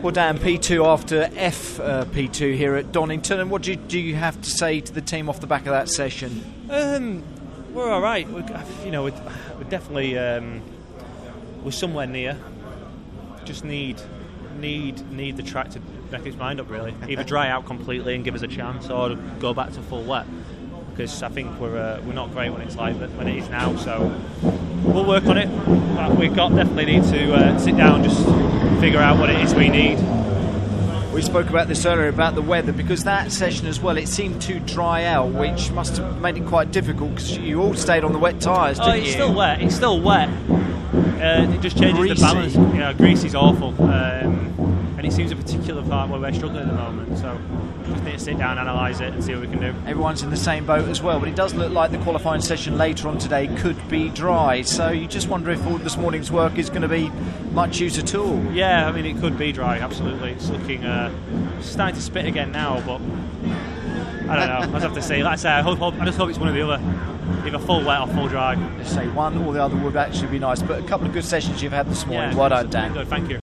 Well, Dan, P2 after FP2 uh, here at Donington, and what do you, do you have to say to the team off the back of that session? Um, we're all right. We're, you know, we're, we're definitely um, we're somewhere near. Just need need need the track to make its mind up. Really, either dry out completely and give us a chance, or go back to full wet. Because I think we're uh, we're not great when it's like when it is now. So we'll work on it. But we've got definitely need to uh, sit down, just figure out what it is we need. We spoke about this earlier about the weather because that session as well, it seemed to dry out, which must have made it quite difficult because you all stayed on the wet tyres, oh, it's you? still wet. It's still wet. Uh, it just changes greasy. the balance. Yeah, greasy's awful. Um, seems a particular part where we're struggling at the moment. So just need to sit down, analyse it, and see what we can do. Everyone's in the same boat as well, but it does look like the qualifying session later on today could be dry. So you just wonder if all this morning's work is going to be much use at all. Yeah, I mean it could be dry. Absolutely, it's looking uh, starting to spit again now, but I don't know. I just have to say, like I say, I, hope, I just hope it's one or the other, either full wet or full dry. Just say one or the other would actually be nice, but a couple of good sessions you've had this morning. Yeah, well done, Dan. Good, thank you.